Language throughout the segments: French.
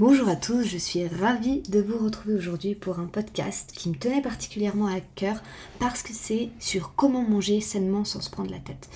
Bonjour à tous, je suis ravie de vous retrouver aujourd'hui pour un podcast qui me tenait particulièrement à cœur parce que c'est sur comment manger sainement sans se prendre la tête.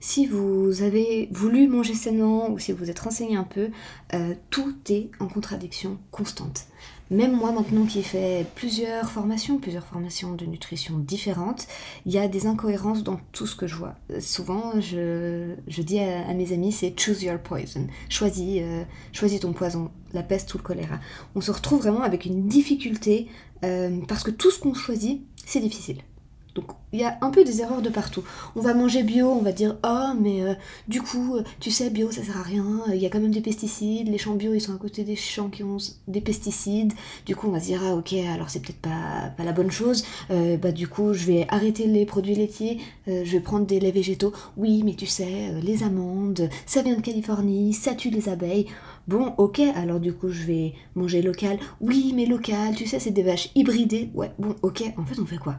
Si vous avez voulu manger sainement ou si vous êtes renseigné un peu, euh, tout est en contradiction constante. Même moi maintenant qui ai fait plusieurs formations, plusieurs formations de nutrition différentes, il y a des incohérences dans tout ce que je vois. Souvent, je, dis à, mes amis, c'est choose your poison. Choisis, euh, choisis ton poison, la peste ou le choléra. On se retrouve vraiment avec une difficulté euh, parce que tout ce qu'on choisit, c'est difficile. Donc il y a un peu des erreurs de partout. On va manger bio, on va dire oh mais euh, du coup tu sais bio ça sert à rien, il y a quand même des pesticides, les champs bio ils sont à côté des champs qui ont des pesticides. Du coup on va se dire ah ok alors c'est peut-être pas, pas la bonne chose. Euh, bah du coup je vais arrêter les produits laitiers, euh, je vais prendre des laits végétaux. Oui mais tu sais les amandes, ça vient de Californie, ça tue les abeilles. Bon, ok, alors du coup, je vais manger local. Oui, mais local, tu sais, c'est des vaches hybridées. Ouais, bon, ok, en fait, on fait quoi?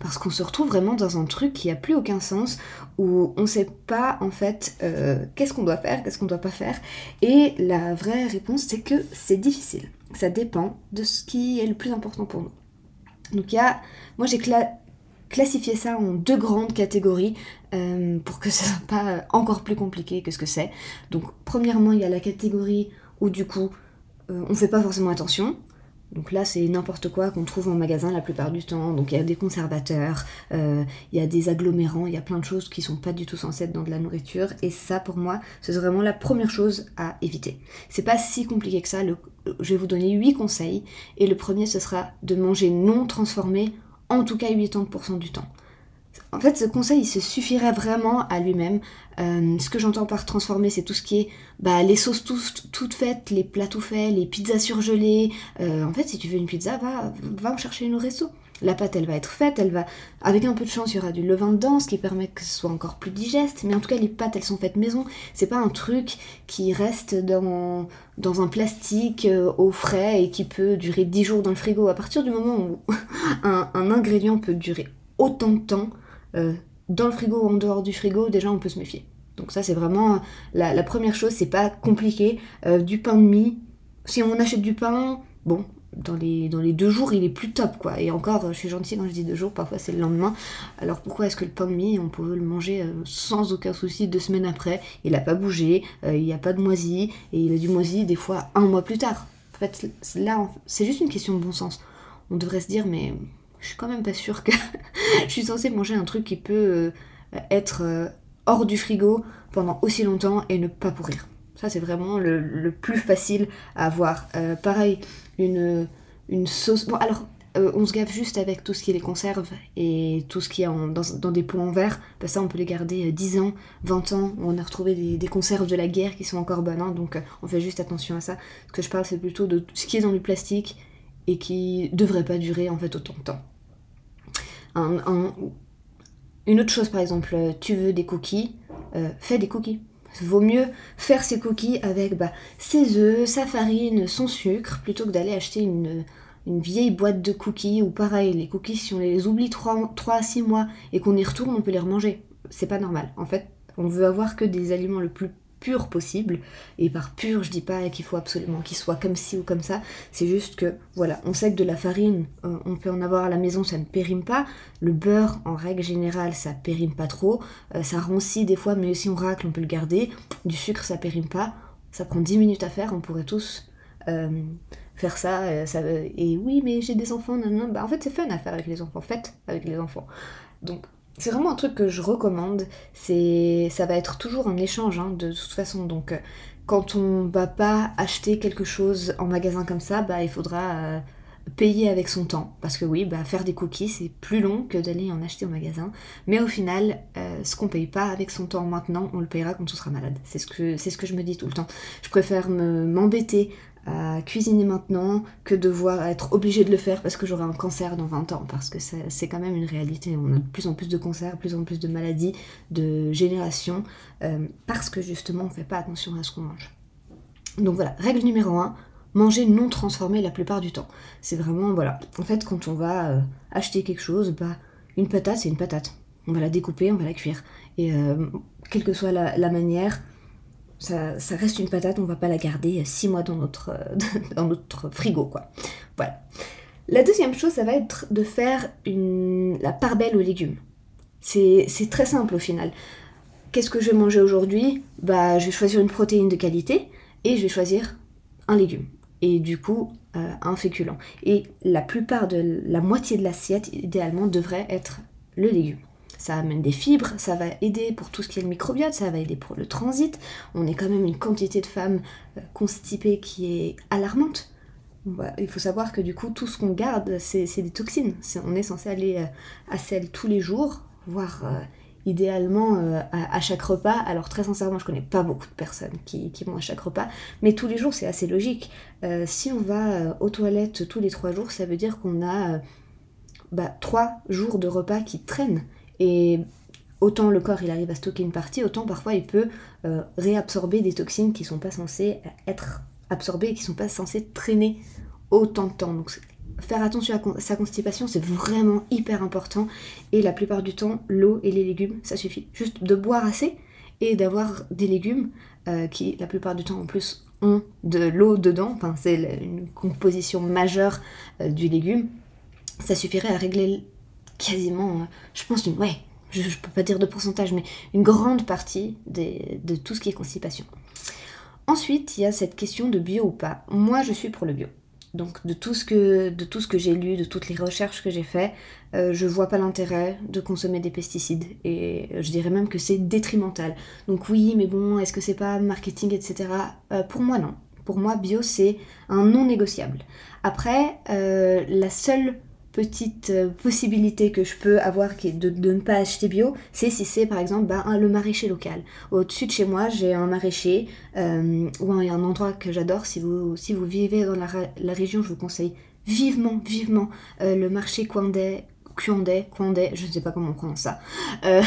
Parce qu'on se retrouve vraiment dans un truc qui a plus aucun sens, où on sait pas en fait euh, qu'est-ce qu'on doit faire, qu'est-ce qu'on doit pas faire. Et la vraie réponse, c'est que c'est difficile. Ça dépend de ce qui est le plus important pour nous. Donc il y a, moi j'ai classifié ça en deux grandes catégories euh, pour que ce soit pas encore plus compliqué que ce que c'est. Donc premièrement, il y a la catégorie où du coup euh, on fait pas forcément attention, donc là, c'est n'importe quoi qu'on trouve en magasin la plupart du temps. Donc il y a des conservateurs, euh, il y a des agglomérants, il y a plein de choses qui sont pas du tout censées être dans de la nourriture. Et ça, pour moi, c'est vraiment la première chose à éviter. C'est pas si compliqué que ça. je vais vous donner 8 conseils. Et le premier, ce sera de manger non transformé, en tout cas 80% du temps. En fait, ce conseil, il se suffirait vraiment à lui-même. Euh, ce que j'entends par transformer, c'est tout ce qui est bah, les sauces toutes faites, les plats tout faits, les pizzas surgelées. Euh, en fait, si tu veux une pizza, va, en chercher une au resto. La pâte, elle va être faite, elle va, avec un peu de chance, il y aura du levain dedans, ce qui permet que ce soit encore plus digeste. Mais en tout cas, les pâtes, elles sont faites maison. C'est pas un truc qui reste dans, un plastique euh, au frais et qui peut durer 10 jours dans le frigo. À partir du moment où un, ingrédient peut durer autant de temps, dans le frigo ou en dehors du frigo, déjà on peut se méfier. Donc ça c'est vraiment la, première chose, c'est pas compliqué. Euh, du pain de mie, si on achète du pain, bon, dans les, dans les deux jours il est plus top quoi. Et encore, je suis gentille quand je dis deux jours, parfois c'est le lendemain. Alors pourquoi est-ce que le pain de mie, on peut le manger euh, sans aucun souci deux semaines après? Il a pas bougé, il n'y a pas de moisi, et il a du moisi des fois un mois plus tard. En fait là, c'est juste une question de bon sens. On devrait se dire mais je suis quand même pas sûre que je suis censée manger un truc qui peut euh, être euh, hors du frigo pendant aussi longtemps et ne pas pourrir. Ça, c'est vraiment le, plus facile à avoir. Euh, pareil, une, une sauce. Bon, alors, on se gave juste avec tout ce qui est les conserves et tout ce qui est dans, des pots en verre. Parce ça, on peut les garder 10 ans, 20 ans. On a retrouvé des, conserves de la guerre qui sont encore bonnes. Hein, donc, on fait juste attention à ça. Ce que je parle, c'est plutôt de ce qui est dans du plastique et qui devrait pas durer en fait autant de temps. Une autre chose, par exemple, tu veux des cookies, euh, fais des cookies. Vaut mieux faire ces cookies avec bah, ses œufs, sa farine, son sucre, plutôt que d'aller acheter une, vieille boîte de cookies, ou pareil, les cookies, si on les oublie 3, 3 à 6 mois et qu'on y retourne, on peut les remanger. C'est pas normal. En fait, on veut avoir que des aliments le plus pur possible. Et par pur, je dis pas qu'il faut absolument qu'il soit comme ci ou comme ça. C'est juste que, voilà, on sait que de la farine, euh, on peut en avoir à la maison, ça ne périme pas. Le beurre, en règle générale, ça périme pas trop. Euh, ça rancit des fois, mais si on racle, on peut le garder. Du sucre, ça périme pas. Ça prend 10 minutes à faire, on pourrait tous euh, faire ça, ça. Et oui, mais j'ai des enfants, non, non. Bah, en fait, c'est fun à faire avec les enfants. Faites avec les enfants. Donc, c'est vraiment un truc que je recommande. C'est, ça va être toujours un échange hein, de toute façon. Donc, euh, quand on va pas acheter quelque chose en magasin comme ça, bah il faudra euh, payer avec son temps. Parce que oui, bah faire des cookies c'est plus long que d'aller en acheter au magasin. Mais au final, euh, ce qu'on paye pas avec son temps maintenant, on le payera quand on sera malade. C'est ce que c'est ce que je me dis tout le temps. Je préfère me m'embêter à cuisiner maintenant que devoir être obligé de le faire parce que j'aurai un cancer dans 20 ans. Parce que c'est quand même une réalité. On a de plus en plus de cancers, plus en plus de maladies, de générations, euh, parce que justement on fait pas attention à ce qu'on mange. Donc voilà, règle numéro 1, manger non transformé la plupart du temps. C'est vraiment, voilà, en fait quand on va euh, acheter quelque chose, bah, une patate c'est une patate. On va la découper, on va la cuire. Et euh, quelle que soit la manière, ça, reste une patate, on va pas la garder 6 mois dans notre, dans notre frigo, quoi. Voilà. La deuxième chose, ça va être de faire la part belle aux légumes. C'est très simple au final. Qu'est-ce que je vais manger aujourd'hui? Bah, je vais choisir une protéine de qualité et je vais choisir un légume. Et du coup, euh, un féculent. Et la plupart de la moitié de l'assiette, idéalement, devrait être le légume. Ça amène des fibres, ça va aider pour tout ce qui est le microbiote, ça va aider pour le transit. On est quand même une quantité de femmes euh, constipées qui est alarmante. il faut savoir que du coup, tout ce qu'on garde, c'est des toxines. on est censé aller euh, à selle tous les jours, voire idéalement euh, à, chaque repas. Alors très sincèrement, je connais pas beaucoup de personnes qui, vont à chaque repas, mais tous les jours c'est assez logique. Si on va aux toilettes tous les trois jours, ça veut dire qu'on a bah, trois jours de repas qui traînent. Et autant le corps il arrive à stocker une partie, autant parfois il peut réabsorber des toxines qui sont pas censées être absorbées et qui sont pas censées traîner autant de temps. Donc faire attention à sa constipation, c'est vraiment hyper important. Et la plupart du temps, l'eau et les légumes, ça suffit. Juste de boire assez et d'avoir des légumes euh, qui, la plupart du temps en plus, ont de l'eau dedans. Enfin, c'est une composition majeure euh, du légume. Ça suffirait à régler quasiment, euh, je pense, une, ouais, je, ne peux pas dire de pourcentage, mais une grande partie de tout ce qui est constipation. Ensuite, il y a cette question de bio ou pas. Moi, je suis pour le bio. Donc de tout ce que, de tout ce que j'ai lu, de toutes les recherches que j'ai fait, euh, je vois pas l'intérêt de consommer des pesticides. Et je dirais même que c'est détrimental. Donc oui, mais bon, est-ce que c'est pas marketing, etc. Euh, pour moi, non. Pour moi, bio, c'est un non négociable. Après, euh, la seule petite euh, possibilité que je peux avoir qui est de, ne pas acheter bio, c'est si c'est par exemple bah, le maraîcher local. Au-dessus de chez moi, j'ai un maraîcher euh, ou un, un, endroit que j'adore. Si vous, si vous vivez dans la, région, je vous conseille vivement, vivement euh, le marché Kwandé, Kwandé, Kwandé, je ne sais pas comment on prononce ça,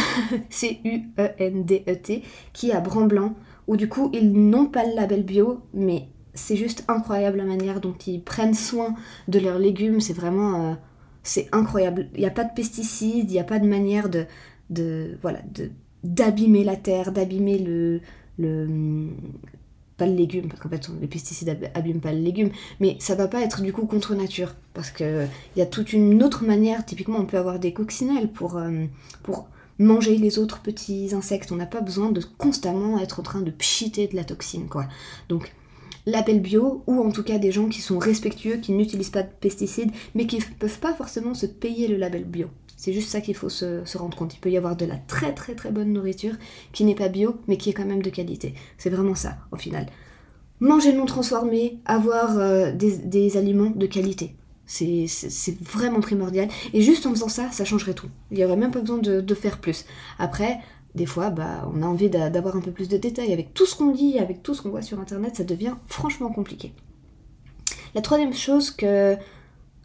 C-U-E-N-D-E-T, qui est à Brand-Blanc, où du coup ils n'ont pas le label bio, mais c'est juste incroyable la manière dont ils prennent soin de leurs légumes, c'est vraiment c'est incroyable. Il n'y a pas de pesticides, il n'y a pas de manière de, voilà, d'abîmer la terre, d'abîmer le, le pas le légume, parce qu'en fait les pesticides abîment pas le légume, mais ça va pas être du coup contre nature, parce que il y a toute une autre manière, typiquement on peut avoir des coccinelles pour, pour manger les autres petits insectes, on n'a pas besoin de constamment être en train de pchiter de la toxine, quoi. Donc label bio, ou en tout cas des gens qui sont respectueux, qui n'utilisent pas de pesticides, mais qui ne peuvent pas forcément se payer le label bio. C'est juste ça qu'il faut se, rendre compte. Il peut y avoir de la très très très bonne nourriture qui n'est pas bio, mais qui est quand même de qualité. C'est vraiment ça, au final. Manger non transformé, avoir euh, des, aliments de qualité. C'est vraiment primordial. Et juste en faisant ça, ça changerait tout. Il n'y aurait même pas besoin de, de faire plus. Après, des fois, bah, on a envie d'avoir un peu plus de détails. Avec tout ce qu'on dit, avec tout ce qu'on voit sur Internet, ça devient franchement compliqué. La troisième chose que,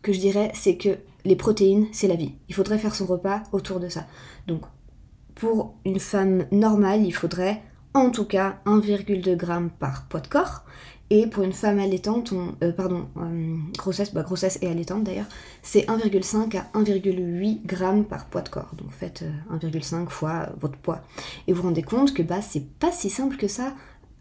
que je dirais, c'est que les protéines, c'est la vie. Il faudrait faire son repas autour de ça. Donc, pour une femme normale, il faudrait en tout cas 1,2 g par poids de corps. Et pour une femme allaitante, euh, pardon, euh, grossesse, bah, grossesse et allaitante d'ailleurs, c'est 1,5 à 1,8 grammes par poids de corps. Donc faites 1,5 euh, fois votre poids. Et vous vous rendez compte que bah, c'est pas si simple que ça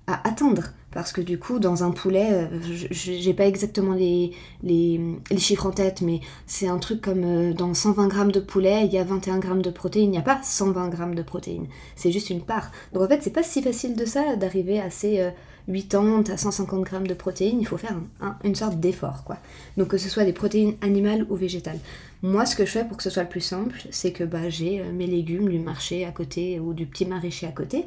à atteindre. Parce que du coup, dans un poulet, j'ai pas exactement les, les, chiffres en tête, mais c'est un truc comme dans 120 grammes de poulet, il y a 21 grammes de protéines. Il n'y a pas 120 grammes de protéines. C'est juste une part. Donc en fait, c'est pas si facile de ça d'arriver à ces 80 à 150 grammes de protéines, il faut faire une sorte d'effort, quoi. Donc que ce soit des protéines animales ou végétales. Moi, ce que je fais pour que ce soit le plus simple, c'est que bah, j'ai euh, mes légumes du marché à côté ou du petit maraîcher à côté,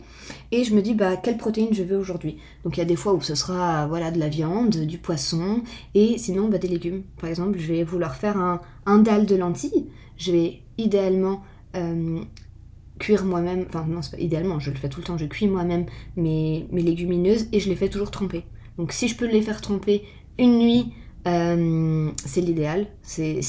et je me dis bah quelle protéine je veux aujourd'hui. Donc il y a des fois où ce sera voilà de la viande, du poisson, et sinon bah, des légumes. Par exemple, je vais vouloir faire un, un dalle de lentilles. Je vais idéalement euh, cuire moi-même, enfin non c'est pas idéalement, je le fais tout le temps, je cuis moi-même mes, légumineuses et je les fais toujours tremper. Donc si je peux les faire tremper une nuit, euh, c'est l'idéal. Si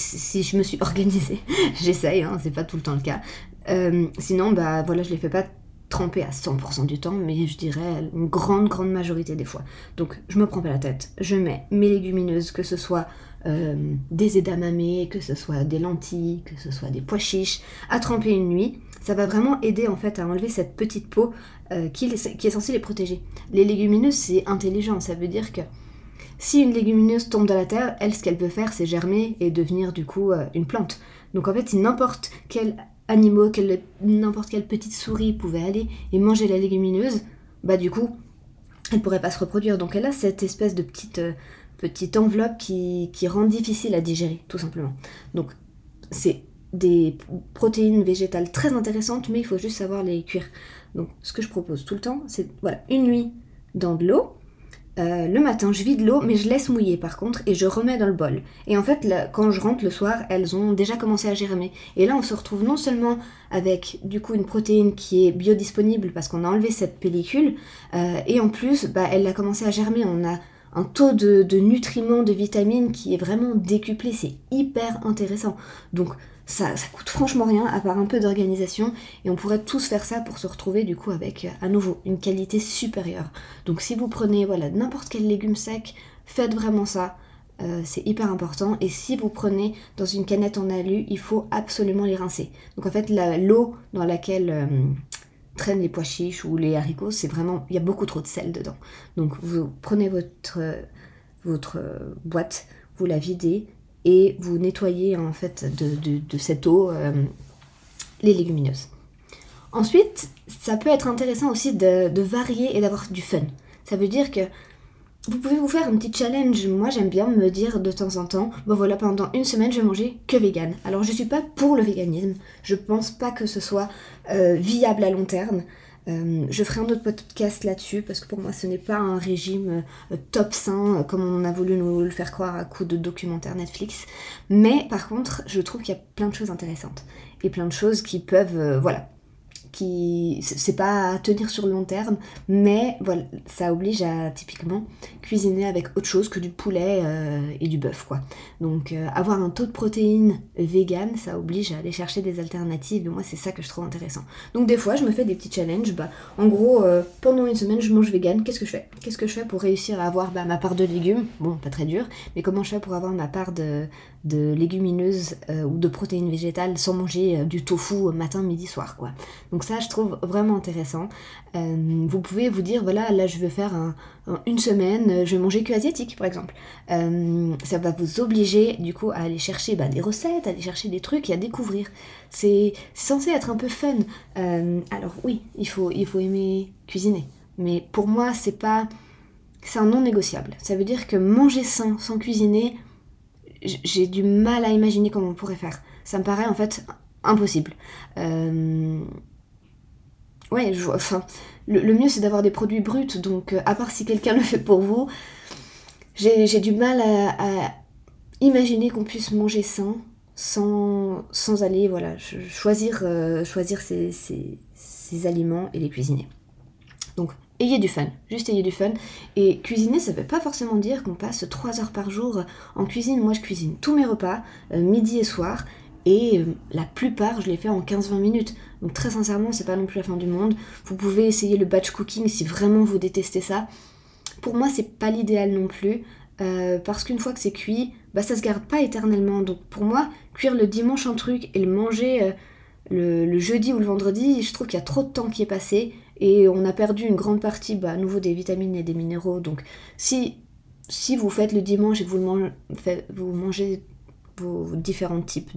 je me suis organisée, j'essaye, hein, c'est pas tout le temps le cas. Euh, sinon, bah voilà, je les fais pas tremper à 100% du temps, mais je dirais une grande grande majorité des fois. Donc je me prends pas la tête, je mets mes légumineuses, que ce soit des edamame, que ce soit des lentilles, que ce soit des pois chiches, à tremper une nuit. Ça va vraiment aider en fait à enlever cette petite peau qui, qui est censée les protéger. Les légumineuses, c'est intelligent, ça veut dire que si une légumineuse tombe dans la terre, elle, ce qu'elle veut faire, c'est germer et devenir du coup une plante. Donc en fait, n'importe quel animaux, n'importe quelle petite souris pouvait aller et manger la légumineuse, bah du coup, elle pourrait pas se reproduire. Donc elle a cette espèce de petite, euh, petite enveloppe qui, rend difficile à digérer, tout simplement. Donc c'est des protéines végétales très intéressantes, mais il faut juste savoir les cuire. Donc ce que je propose tout le temps, c'est voilà, une nuit dans de l'eau, euh, le matin, je vide l'eau, mais je laisse mouiller par contre, et je remets dans le bol. Et en fait, quand je rentre le soir, elles ont déjà commencé à germer. Et là, on se retrouve non seulement avec du coup une protéine qui est biodisponible parce qu'on a enlevé cette pellicule, euh, et en plus, bah, elle a commencé à germer. On a un taux de, nutriments, de vitamines qui est vraiment décuplé. C'est hyper intéressant. Donc, ça, coûte franchement rien à part un peu d'organisation et on pourrait tous faire ça pour se retrouver du coup avec euh, à nouveau une qualité supérieure. Donc si vous prenez voilà n'importe quel légume sec, faites vraiment ça. Euh, c'est hyper important et si vous prenez dans une canette en alu, il faut absolument les rincer. Donc en fait l'eau dans laquelle euh, les pois chiches ou les haricots, c'est vraiment il y a beaucoup trop de sel dedans. Donc vous prenez votre votre boîte, vous la videz, et vous nettoyez en fait de, cette eau euh, les légumineuses. Ensuite, ça peut être intéressant aussi de, varier et d'avoir du fun. Ça veut dire que vous pouvez vous faire un petit challenge. Moi, j'aime bien me dire de temps en temps, bon voilà, pendant une semaine, je vais manger que vegan. Alors, je suis pas pour le véganisme. Je pense pas que ce soit euh, viable à long terme. Euh, je ferai un autre podcast là-dessus parce que pour moi ce n'est pas un régime euh, top sain comme on a voulu nous le faire croire à coup de documentaires Netflix. Mais par contre, je trouve qu'il y a plein de choses intéressantes et plein de choses qui peuvent, voilà, qui c'est pas à tenir sur le long terme, mais voilà, ça oblige à typiquement cuisiner avec autre chose que du poulet euh, et du bœuf quoi. Donc euh, avoir un taux de protéines vegan, ça oblige à aller chercher des alternatives et moi c'est ça que je trouve intéressant. Donc des fois je me fais des petits challenges, bah en gros euh, pendant une semaine je mange vegan, qu'est-ce que je fais? Qu'est-ce que je fais pour réussir à avoir bah, ma part de légumes? Bon, pas très dur, mais comment je fais pour avoir ma part de, de légumineuses ou de protéines végétales sans manger du tofu matin, midi, soir quoi? Donc ça, je trouve vraiment intéressant. Euh, vous pouvez vous dire, voilà, là je vais faire une semaine, je vais manger que asiatique par exemple. Euh, ça va vous obliger du coup à aller chercher bah, des recettes, à aller chercher des trucs et à découvrir. C'est censé être un peu fun. Euh, alors oui, il faut, il faut aimer cuisiner. Mais pour moi, c'est pas... C'est un non négociable. Ça veut dire que manger sain sans cuisiner, j'ai du mal à imaginer comment on pourrait faire. Ça me paraît en fait impossible. Euh, ouais, enfin, le, mieux c'est d'avoir des produits bruts, donc euh, à part si quelqu'un le fait pour vous, j'ai du mal à, imaginer qu'on puisse manger sain sans, sans aller voilà, choisir, euh, choisir ces, aliments et les cuisiner. Donc ayez du fun, juste ayez du fun. Et cuisiner, ça veut pas forcément dire qu'on passe 3 heures par jour en cuisine. Moi, je cuisine tous mes repas, euh, midi et soir, et la plupart, je les fais en 15-20 minutes. Donc très sincèrement, c'est pas non plus la fin du monde. Vous pouvez essayer le batch cooking si vraiment vous détestez ça. Pour moi, c'est pas l'idéal non plus. Euh, parce qu'une fois que c'est cuit, bah ça se garde pas éternellement. Donc pour moi, cuire le dimanche un truc et le manger euh, le, jeudi ou le vendredi, je trouve qu'il y a trop de temps qui est passé et on a perdu une grande partie bah, à nouveau des vitamines et des minéraux. Donc si, si vous faites le dimanche et que vous, le vous mangez vos différents types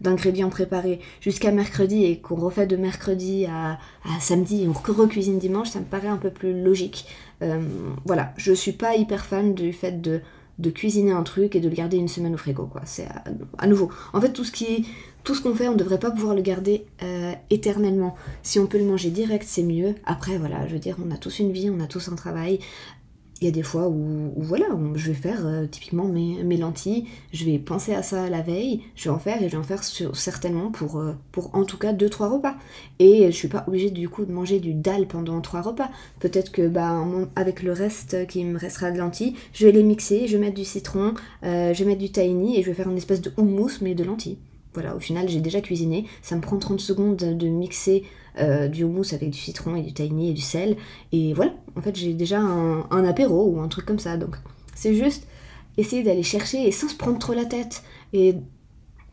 d'ingrédients préparés jusqu'à mercredi et qu'on refait de mercredi à, samedi et on recuisine dimanche, ça me paraît un peu plus logique. Euh, voilà, je suis pas hyper fan du fait de, de, cuisiner un truc et de le garder une semaine au frigo, quoi. C'est à, nouveau. En fait, tout ce qui tout ce qu'on fait, on ne devrait pas pouvoir le garder euh, éternellement. Si on peut le manger direct, c'est mieux. Après, voilà, je veux dire, on a tous une vie, on a tous un travail il y a des fois où, voilà, je vais faire euh, typiquement mes, lentilles, je vais penser à ça la veille, je vais en faire et je vais en faire certainement pour, euh, pour en tout cas 2-3 repas. Et je suis pas obligée du coup de manger du dalle pendant 3 repas. Peut-être que bah, avec le reste qui me restera de lentilles, je vais les mixer, je vais mettre du citron, euh, je vais mettre du tahini et je vais faire une espèce de houmous mais de lentilles. Voilà, au final j'ai déjà cuisiné, ça me prend 30 secondes de mixer euh, du houmous avec du citron et du tahini et du sel. Et voilà, en fait, j'ai déjà un, apéro ou un truc comme ça. Donc, c'est juste essayer d'aller chercher et sans se prendre trop la tête.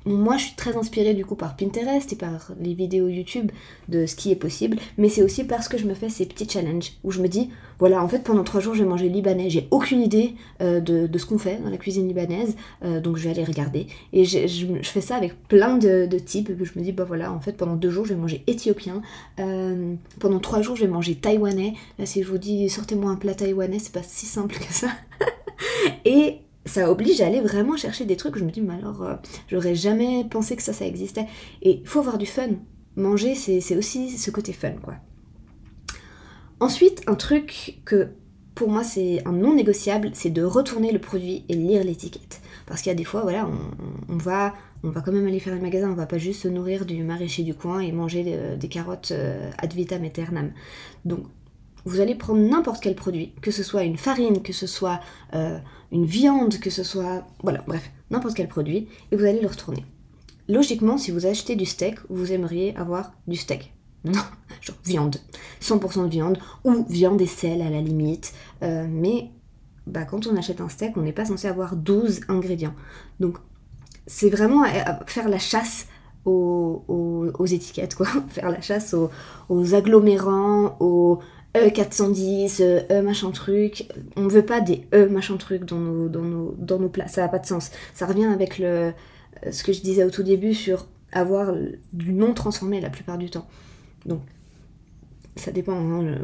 Moi, je suis très inspirée du coup par Pinterest et par les vidéos YouTube de ce qui est possible, mais c'est aussi parce que je me fais ces petits challenges où je me dis, voilà, en fait, pendant trois jours, je vais manger libanais. J'ai aucune idée euh, de, ce qu'on fait dans la cuisine libanaise, euh, donc je vais aller regarder. Et je, fais ça avec plein de, types. Je me dis, bah voilà, en fait, pendant deux jours, je vais manger éthiopien. Euh, pendant trois jours, je vais manger taïwanais. Là, si je vous dis, sortez-moi un plat taïwanais, c'est pas si simple que ça. et ça oblige à aller vraiment chercher des trucs. Je me dis, mais alors, euh, j'aurais jamais pensé que ça, ça existait. Et il faut avoir du fun. Manger, c'est aussi ce côté fun, quoi. Ensuite, un truc que pour moi c'est un non négociable, c'est de retourner le produit et lire l'étiquette. Parce qu'il y a des fois, voilà, on, va, on va quand même aller faire un magasin, on va pas juste se nourrir du maraîcher du coin et manger des carottes euh, ad vitam aeternam. Donc, vous allez prendre n'importe quel produit, que ce soit une farine, que ce soit euh, une viande, que ce soit... Voilà, bref, n'importe quel produit, et vous allez le retourner. Logiquement, si vous achetez du steak, vous aimeriez avoir du steak. Non, genre viande. 100% de viande, ou viande et sel à la limite. Euh, mais bah, quand on achète un steak, on n'est pas censé avoir 12 ingrédients. Donc c'est vraiment faire la chasse aux, étiquettes, quoi. Faire la chasse aux agglomérants, aux, E410, E machin truc. On veut pas des E machin truc dans nos, dans nos, plats. Ça n'a pas de sens. Ça revient avec ce que je disais au tout début sur avoir du non transformé la plupart du temps. Donc, ça dépend. Hein,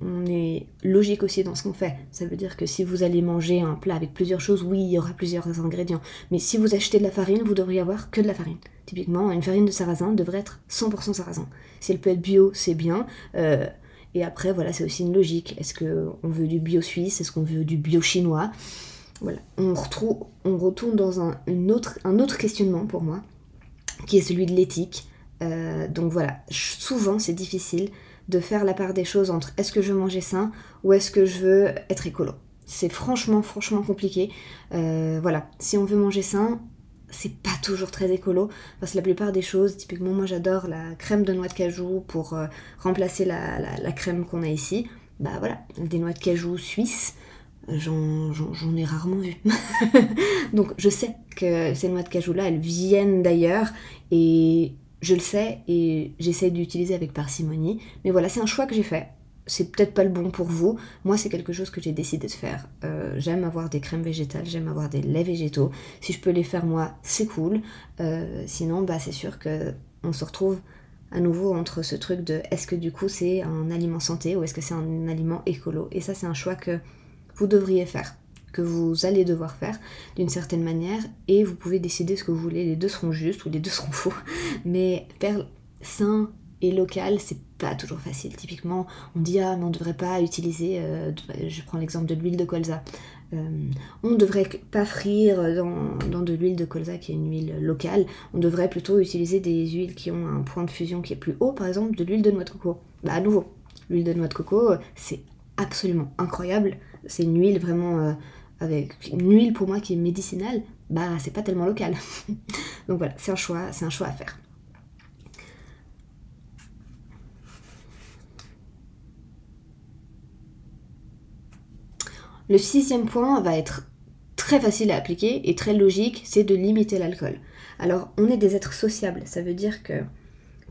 on, est logique aussi dans ce qu'on fait. Ça veut dire que si vous allez manger un plat avec plusieurs choses, oui, il y aura plusieurs ingrédients. Mais si vous achetez de la farine, vous devriez avoir que de la farine. Typiquement, une farine de sarrasin devrait être 100% sarrasin. Si elle peut être bio, c'est bien. Euh, et après, voilà, c'est aussi une logique. Est-ce qu'on veut du bio suisse? Est-ce qu'on veut du bio chinois? Voilà, on, retrouve, on retourne dans un, autre, un autre questionnement pour moi, qui est celui de l'éthique. Euh, donc voilà, souvent c'est difficile de faire la part des choses entre est-ce que je veux manger sain ou est-ce que je veux être écolo. C'est franchement, franchement compliqué. Euh, voilà, si on veut manger sain, c'est pas toujours très écolo parce que la plupart des choses, typiquement moi j'adore la crème de noix de cajou pour euh, remplacer la, crème qu'on a ici. Bah voilà, des noix de cajou suisses, j'en ai rarement vu. Donc je sais que ces noix de cajou là, elles viennent d'ailleurs et je le sais et j'essaie d'utiliser avec parcimonie. Mais voilà, c'est un choix que j'ai fait c'est peut-être pas le bon pour vous. Moi, c'est quelque chose que j'ai décidé de faire. Euh, j'aime avoir des crèmes végétales, j'aime avoir des laits végétaux. Si je peux les faire moi, c'est cool. Euh, sinon, bah, c'est sûr que on se retrouve à nouveau entre ce truc de est-ce que du coup c'est un aliment santé ou est-ce que c'est un aliment écolo. Et ça, c'est un choix que vous devriez faire, que vous allez devoir faire d'une certaine manière. Et vous pouvez décider ce que vous voulez. Les deux seront justes ou les deux seront faux. Mais faire sain et local, c'est pas toujours facile. Typiquement, on dit ah mais on devrait pas utiliser, euh, je prends l'exemple de l'huile de colza. Euh, on ne devrait pas frire dans, de l'huile de colza qui est une huile locale. On devrait plutôt utiliser des huiles qui ont un point de fusion qui est plus haut, par exemple de l'huile de noix de coco. Bah à nouveau, l'huile de noix de coco, c'est absolument incroyable. C'est une huile vraiment euh, avec une huile pour moi qui est médicinale. Bah c'est pas tellement local. Donc voilà, c'est un choix, c'est un choix à faire. Le sixième point va être très facile à appliquer et très logique, c'est de limiter l'alcool. Alors, on est des êtres sociables, ça veut dire que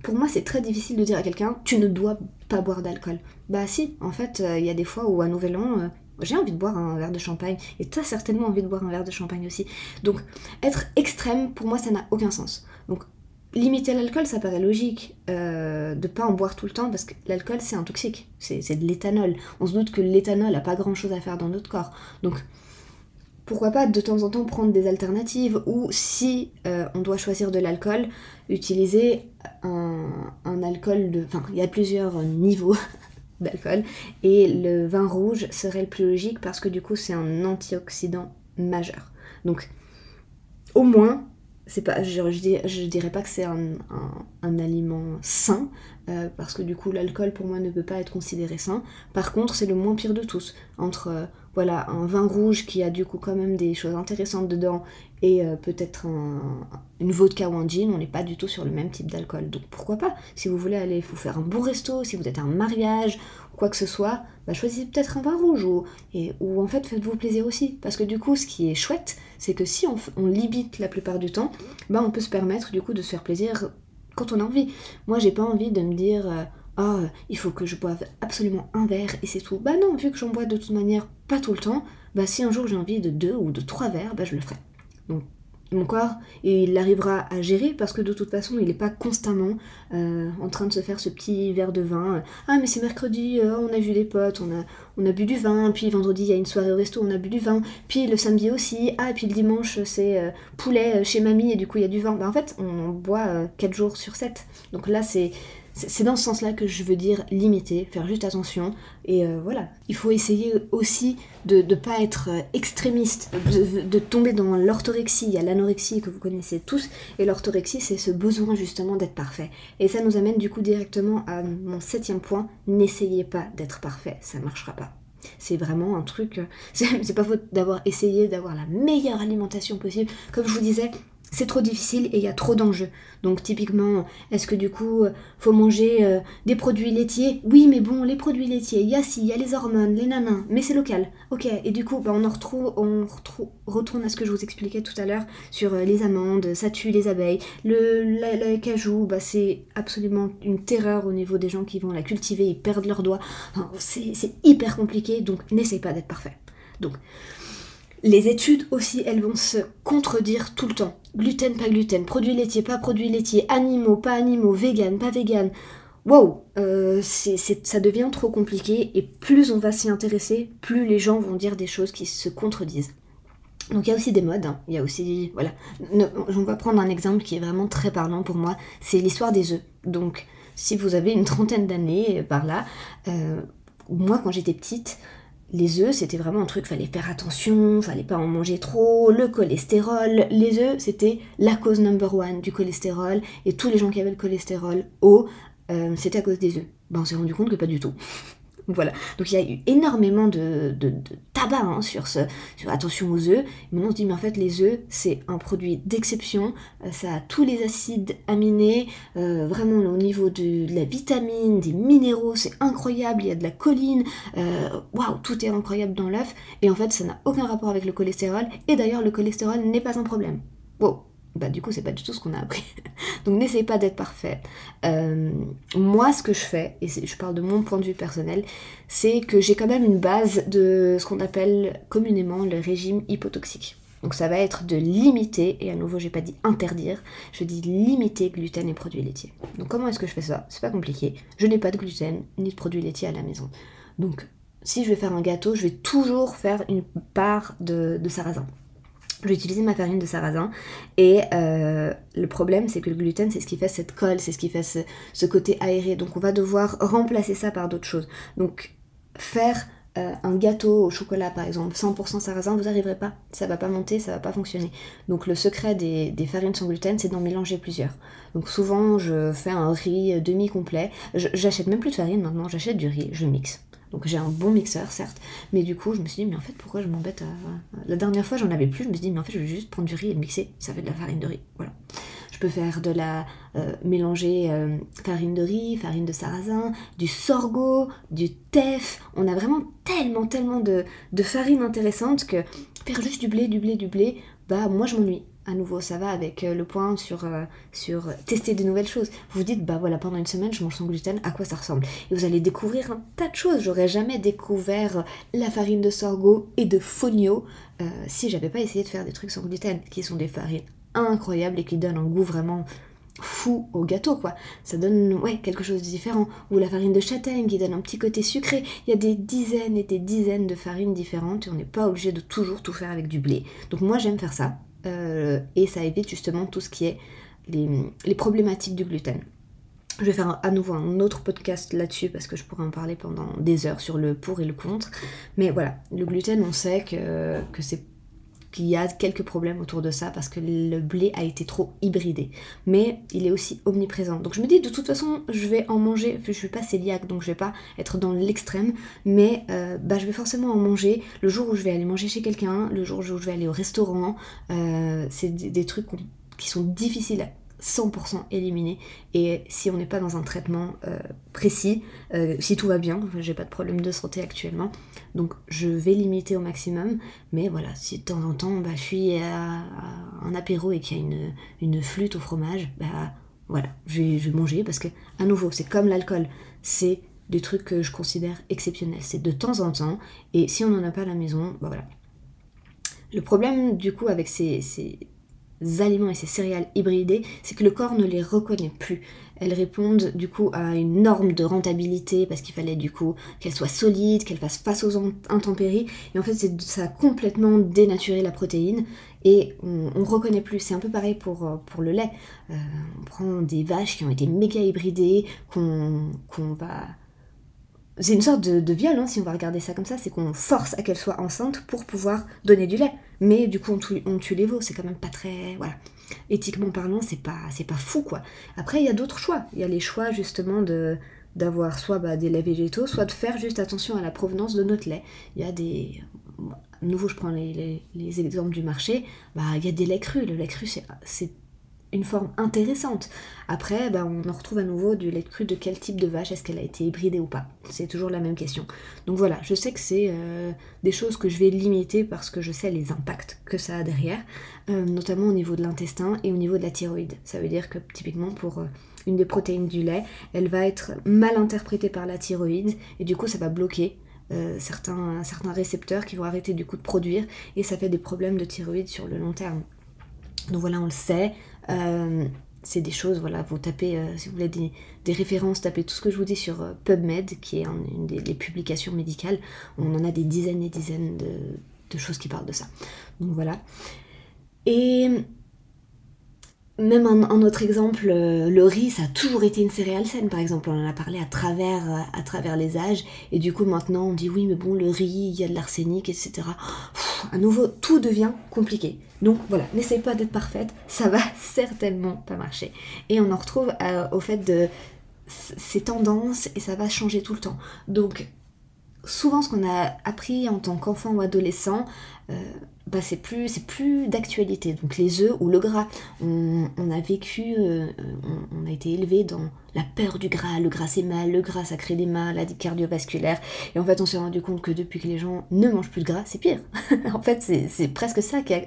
pour moi, c'est très difficile de dire à quelqu'un tu ne dois pas boire d'alcool. Bah si, en fait, euh, il y a des fois où à Nouvel An, euh, j'ai envie de boire un verre de champagne et tu as certainement envie de boire un verre de champagne aussi. Donc, être extrême, pour moi, ça n'a aucun sens. Limiter l'alcool, ça paraît logique. Euh, de pas en boire tout le temps parce que l'alcool, c'est un toxique. C'est de l'éthanol. On se doute que l'éthanol a pas grand chose à faire dans notre corps. Donc, pourquoi pas de temps en temps prendre des alternatives ou si euh, on doit choisir de l'alcool, utiliser un, un, alcool de. Enfin, il y a plusieurs niveaux d'alcool et le vin rouge serait le plus logique parce que du coup, c'est un antioxydant majeur. Donc, au moins, c'est pas, je, je, dirais pas que c'est un, aliment sain, euh, parce que du coup l'alcool pour moi ne peut pas être considéré sain. Par contre, c'est le moins pire de tous. Entre, euh, voilà, un vin rouge qui a du coup quand même des choses intéressantes dedans et euh, peut-être une vodka ou un gin, on n'est pas du tout sur le même type d'alcool. Donc pourquoi pas? Si vous voulez aller vous faire un bon resto, si vous êtes à un mariage, quoi que ce soit, bah choisissez peut-être un vin rouge ou, et, ou en fait faites-vous plaisir aussi. Parce que du coup, ce qui est chouette, c'est que si on, on, limite la plupart du temps, bah on peut se permettre du coup de se faire plaisir quand on a envie. Moi, j'ai pas envie de me dire. Euh, ah, il faut que je boive absolument un verre et c'est tout. Bah non, vu que j'en bois de toute manière pas tout le temps, bah si un jour j'ai envie de deux ou de trois verres, bah je le ferai. Donc mon corps, il arrivera à gérer parce que de toute façon, il n'est pas constamment euh, en train de se faire ce petit verre de vin. Ah, mais c'est mercredi, euh, on a vu des potes, on a, on a bu du vin, puis vendredi, il y a une soirée au resto, on a bu du vin, puis le samedi aussi, ah, et puis le dimanche, c'est euh, poulet chez mamie, et du coup, il y a du vin. Bah, en fait, on boit 4 jours sur 7. Donc là, c'est c'est dans ce sens-là que je veux dire limiter, faire juste attention. Et euh, voilà. Il faut essayer aussi de ne pas être euh, extrémiste, de, tomber dans l'orthorexie. Il y a l'anorexie que vous connaissez tous. Et l'orthorexie, c'est ce besoin justement d'être parfait. Et ça nous amène du coup directement à mon septième point. N'essayez pas d'être parfait, ça ne marchera pas. C'est vraiment un truc. Euh, c'est pas faute d'avoir essayé d'avoir la meilleure alimentation possible. Comme je vous disais, c'est trop difficile et il y a trop d'enjeux. Donc typiquement, est-ce que du coup, faut manger euh, des produits laitiers? Oui, mais bon, les produits laitiers, il y a si, il y a les hormones, les nanins, mais c'est local. Ok, et du coup, bah, on en retrouve, on retourne à ce que je vous expliquais tout à l'heure sur euh, les amandes, ça tue les abeilles. Le, cajou, bah, c'est absolument une terreur au niveau des gens qui vont la cultiver, ils perdent leurs doigts. c'est hyper compliqué, donc n'essaye pas d'être parfait. Donc, les études aussi, elles vont se contredire tout le temps. Gluten, pas gluten, produits laitiers, pas produits laitiers, animaux, pas animaux, vegan, pas vegan. Wow, euh, ça devient trop compliqué et plus on va s'y intéresser, plus les gens vont dire des choses qui se contredisent. Donc il y a aussi des modes, hein. il y a aussi... Voilà. on va prendre un exemple qui est vraiment très parlant pour moi, c'est l'histoire des œufs. Donc si vous avez une trentaine d'années par là, euh, moi quand j'étais petite, les œufs, c'était vraiment un truc, fallait faire attention, fallait pas en manger trop, le cholestérol. Les œufs, c'était la cause number one du cholestérol, et tous les gens qui avaient le cholestérol haut, euh, c'était à cause des œufs. Ben, on s'est rendu compte que pas du tout. Voilà. Donc il y a eu énormément de, tabac hein, sur ce, sur attention aux œufs. maintenant on se dit mais en fait les œufs c'est un produit d'exception. Euh, ça a tous les acides aminés, euh, vraiment au niveau de, la vitamine, des minéraux, c'est incroyable. Il y a de la choline. Euh, waouh, tout est incroyable dans l'œuf. Et en fait ça n'a aucun rapport avec le cholestérol. Et d'ailleurs le cholestérol n'est pas un problème. Wow, bah du coup c'est pas du tout ce qu'on a appris. Donc n'essayez pas d'être parfait. Euh, moi ce que je fais, et je parle de mon point de vue personnel, c'est que j'ai quand même une base de ce qu'on appelle communément le régime hypotoxique. Donc ça va être de limiter, et à nouveau j'ai pas dit interdire, je dis limiter gluten et produits laitiers. Donc comment est-ce que je fais ça? C'est pas compliqué. Je n'ai pas de gluten ni de produits laitiers à la maison. Donc si je vais faire un gâteau, je vais toujours faire une part de sarrasin. Je vais utiliser ma farine de sarrasin et euh, le problème c'est que le gluten c'est ce qui fait cette colle, c'est ce qui fait ce, côté aéré. Donc on va devoir remplacer ça par d'autres choses. Donc faire euh, un gâteau au chocolat par exemple, 100% sarrasin, vous n'arriverez pas. Ça va pas monter, ça va pas fonctionner. Donc le secret des, farines sans gluten c'est d'en mélanger plusieurs. Donc souvent je fais un riz demi-complet. J'achète même plus de farine maintenant, j'achète du riz, je mixe. Donc j'ai un bon mixeur, certes, mais du coup je me suis dit, mais en fait pourquoi je m'embête à... La dernière fois j'en avais plus, je me suis dit, mais en fait je vais juste prendre du riz et le mixer, ça fait de la farine de riz, voilà. Je peux faire de la... Euh, mélanger euh, farine de riz, farine de sarrasin, du sorgho, du teff, on a vraiment tellement, tellement de, de farine intéressante que faire juste du blé, du blé, du blé, bah moi je m'ennuie à nouveau, ça va avec euh, le point sur, euh, sur tester de nouvelles choses. Vous vous dites, bah voilà, pendant une semaine, je mange sans gluten, à quoi ça ressemble? Et vous allez découvrir un tas de choses. J'aurais jamais découvert la farine de sorgho et de euh, si j'avais pas essayé de faire des trucs sans gluten, qui sont des farines incroyables et qui donnent un goût vraiment fou au gâteau quoi. Ça donne ouais quelque chose de différent. Ou la farine de châtaigne qui donne un petit côté sucré. Il y a des dizaines et des dizaines de farines différentes et on n'est pas obligé de toujours tout faire avec du blé. Donc moi j'aime faire ça. Euh, et ça évite justement tout ce qui est les, problématiques du gluten. Je vais faire à nouveau un autre podcast là-dessus parce que je pourrais en parler pendant des heures sur le pour et le contre. Mais voilà, le gluten, on sait que, que c'est qu'il y a quelques problèmes autour de ça parce que le blé a été trop hybridé. Mais il est aussi omniprésent. Donc je me dis de toute façon je vais en manger, je suis pas cœliaque donc je vais pas être dans l'extrême, mais euh, bah, je vais forcément en manger le jour où je vais aller manger chez quelqu'un, le jour où je vais aller au restaurant. Euh, c'est des, trucs qui sont difficiles à 100% éliminé. Et si on n'est pas dans un traitement euh, précis, euh, si tout va bien, j'ai pas de problème de santé actuellement, donc je vais limiter au maximum. Mais voilà, si de temps en temps bah, je suis à, un apéro et qu'il y a une, une, flûte au fromage, bah voilà, je vais, manger parce que, à nouveau, c'est comme l'alcool, c'est des trucs que je considère exceptionnels. C'est de temps en temps, et si on n'en a pas à la maison, bah voilà. Le problème du coup avec ces aliments et ces céréales hybridées, c'est que le corps ne les reconnaît plus. Elles répondent du coup à une norme de rentabilité parce qu'il fallait du coup qu'elles soient solides, qu'elles fassent face aux intempéries. Et en fait, ça a complètement dénaturé la protéine et on, ne reconnaît plus. C'est un peu pareil pour, euh, le lait. Euh, on prend des vaches qui ont été méga hybridées, qu'on va c'est une sorte de, viol, hein, si on va regarder ça comme ça, c'est qu'on force à qu'elle soit enceinte pour pouvoir donner du lait. Mais du coup, on tue, les veaux, c'est quand même pas très. Voilà. Éthiquement parlant, c'est pas, pas fou, quoi. Après, il y a d'autres choix. Il y a les choix, justement, d'avoir soit bah, des laits végétaux, soit de faire juste attention à la provenance de notre lait. Il y a des... nouveau, je prends les, les, exemples du marché, bah, il y a des laits crus. Le lait cru, c'est une forme intéressante. Après, bah, on en retrouve à nouveau du lait cru de quel type de vache, est-ce qu'elle a été hybridée ou pas? C'est toujours la même question. Donc voilà, je sais que c'est euh, des choses que je vais limiter parce que je sais les impacts que ça a derrière, euh, notamment au niveau de l'intestin et au niveau de la thyroïde. Ça veut dire que typiquement pour euh, une des protéines du lait, elle va être mal interprétée par la thyroïde et du coup ça va bloquer certains, certains récepteurs qui vont arrêter du coup de produire et ça fait des problèmes de thyroïde sur le long terme. Donc voilà, on le sait. Euh, c'est des choses, voilà, vous tapez, euh, si vous voulez des, références, tapez tout ce que je vous dis sur euh, PubMed, qui est une des publications médicales. On en a des dizaines et dizaines de, de choses qui parlent de ça. Donc voilà. Et même un, autre exemple, euh, le riz, ça a toujours été une céréale saine, par exemple. On en a parlé à travers, à travers les âges. Et du coup, maintenant, on dit oui, mais bon, le riz, il y a de l'arsenic, etc. à nouveau, tout devient compliqué. Donc voilà, n'essaye pas d'être parfaite, ça va certainement pas marcher. Et on en retrouve euh, au fait de ces tendances et ça va changer tout le temps. Donc souvent ce qu'on a appris en tant qu'enfant ou adolescent, euh, bah c'est plus, c'est plus d'actualité. Donc les œufs ou le gras, on, a vécu, euh, on, a été élevé dans la peur du gras, le gras c'est mal, le gras ça crée des maladies cardiovasculaires. Et en fait on s'est rendu compte que depuis que les gens ne mangent plus de gras, c'est pire. en fait c'est presque ça qui a...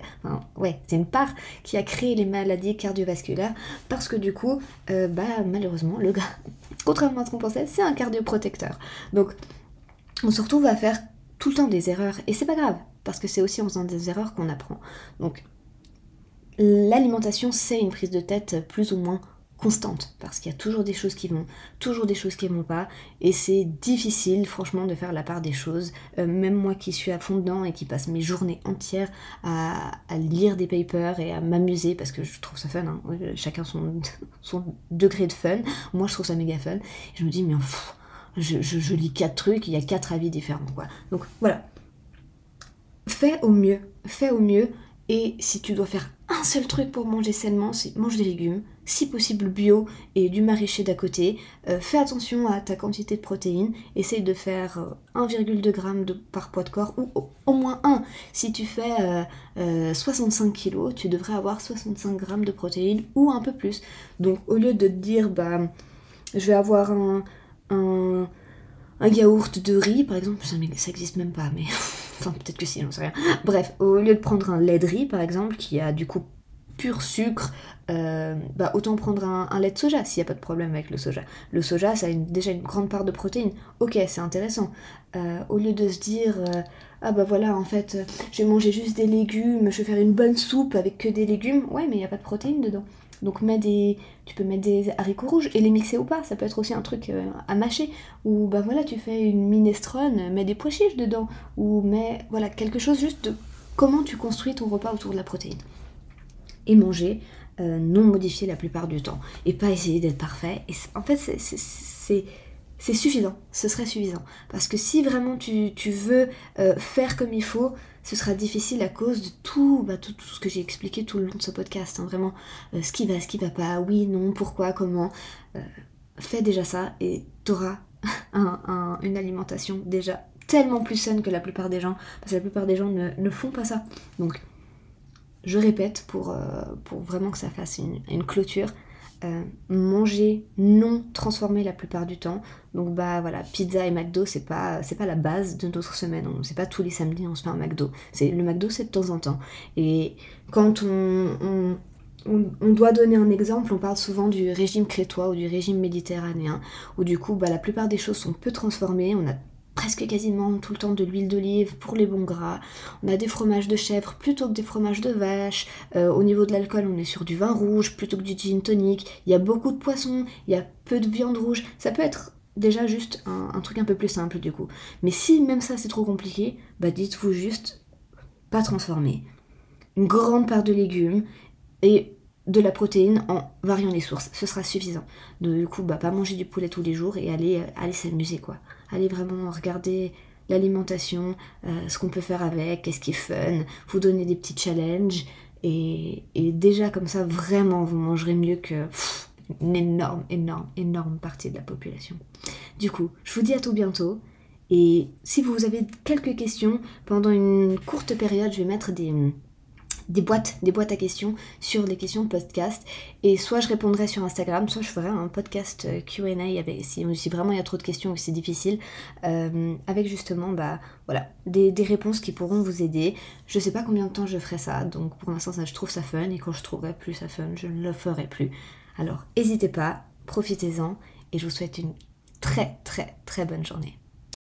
ouais, c'est une part qui a créé les maladies cardiovasculaires parce que du coup, euh, bah malheureusement le gras, contrairement à ce qu'on pensait, c'est un cardioprotecteur. Donc on se retrouve à faire tout le temps des erreurs. Et c'est pas grave, parce que c'est aussi en faisant des erreurs qu'on apprend. Donc, l'alimentation, c'est une prise de tête plus ou moins constante, parce qu'il y a toujours des choses qui vont, toujours des choses qui vont pas, et c'est difficile, franchement, de faire la part des choses. Euh, même moi qui suis à fond dedans et qui passe mes journées entières à, lire des papers et à m'amuser, parce que je trouve ça fun, hein. chacun son, degré de fun. Moi, je trouve ça méga fun. je me dis, mais pff, je, lis quatre trucs, il y a quatre avis différents. Quoi. Donc voilà. Fais au mieux, fais au mieux. Et si tu dois faire un seul truc pour manger sainement, c'est mange des légumes, si possible bio et du maraîcher d'à côté. Euh, fais attention à ta quantité de protéines. Essaye de faire 1,2 euh, g de, par poids de corps ou au, moins 1. Si tu fais 65 euh, kg, tu devrais avoir 65 g de protéines ou un peu plus. Donc au lieu de te dire, bah, je vais avoir un, un, yaourt de riz, par exemple, ça, ça existe même pas, mais enfin peut-être que si, j'en sais rien. Bref, au lieu de prendre un lait de riz, par exemple, qui a du coup pur sucre, euh, bah autant prendre un, lait de soja s'il n'y a pas de problème avec le soja. Le soja, ça a déjà une grande part de protéines. Ok, c'est intéressant. Euh, au lieu de se dire, euh, ah bah voilà, en fait, je vais manger juste des légumes, je vais faire une bonne soupe avec que des légumes, ouais, mais il n'y a pas de protéines dedans. Donc mets des, tu peux mettre des haricots rouges et les mixer ou pas. Ça peut être aussi un truc euh, à mâcher. Ou bah voilà, tu fais une minestrone, mets des pois chiches dedans. Ou mets voilà quelque chose juste de comment tu construis ton repas autour de la protéine. Et manger euh, non modifié la plupart du temps. Et pas essayer d'être parfait. Et en fait, c'est c'est suffisant, ce serait suffisant. Parce que si vraiment tu, veux euh, faire comme il faut, ce sera difficile à cause de tout, bah, tout, ce que j'ai expliqué tout le long de ce podcast. Hein. vraiment, euh, ce qui va, ce qui va pas, oui, non, pourquoi, comment. Euh, fais déjà ça et tu auras une alimentation déjà tellement plus saine que la plupart des gens. Parce que la plupart des gens ne, font pas ça. Donc, je répète pour, pour vraiment que ça fasse une clôture. Euh, manger non transformé la plupart du temps. Donc bah voilà, pizza et McDo, c'est pas c'est pas la base de notre semaine. C'est pas tous les samedis on se fait un McDo. C'est le McDo c'est de temps en temps. Et quand on, on, doit donner un exemple, on parle souvent du régime crétois ou du régime méditerranéen, où du coup bah, la plupart des choses sont peu transformées, on a presque quasiment tout le temps de l'huile d'olive pour les bons gras. On a des fromages de chèvre plutôt que des fromages de vache. Euh, au niveau de l'alcool, on est sur du vin rouge plutôt que du gin tonic. Il y a beaucoup de poissons, il y a peu de viande rouge. Ça peut être déjà juste un, truc un peu plus simple du coup. Mais si même ça c'est trop compliqué, bah dites-vous juste pas transformer. Une grande part de légumes et de la protéine en variant les sources. Ce sera suffisant. Du coup, bah, pas manger du poulet tous les jours et aller, euh, aller s'amuser, quoi. Aller vraiment regarder l'alimentation, euh, ce qu'on peut faire avec, qu'est-ce qui est fun, vous donner des petits challenges. Et, déjà, comme ça, vraiment, vous mangerez mieux que une énorme, énorme, énorme partie de la population. Du coup, je vous dis à tout bientôt. Et si vous avez quelques questions, pendant une courte période, je vais mettre des des boîtes, des boîtes à questions sur des questions podcast. Et soit je répondrai sur Instagram, soit je ferai un podcast euh, QA avec, si, vraiment il y a trop de questions ou c'est difficile, euh, avec justement bah, voilà, des, réponses qui pourront vous aider. Je sais pas combien de temps je ferai ça, donc pour l'instant je trouve ça fun, et quand je trouverai plus ça fun, je ne le ferai plus. Alors n'hésitez pas, profitez-en, et je vous souhaite une très très très bonne journée.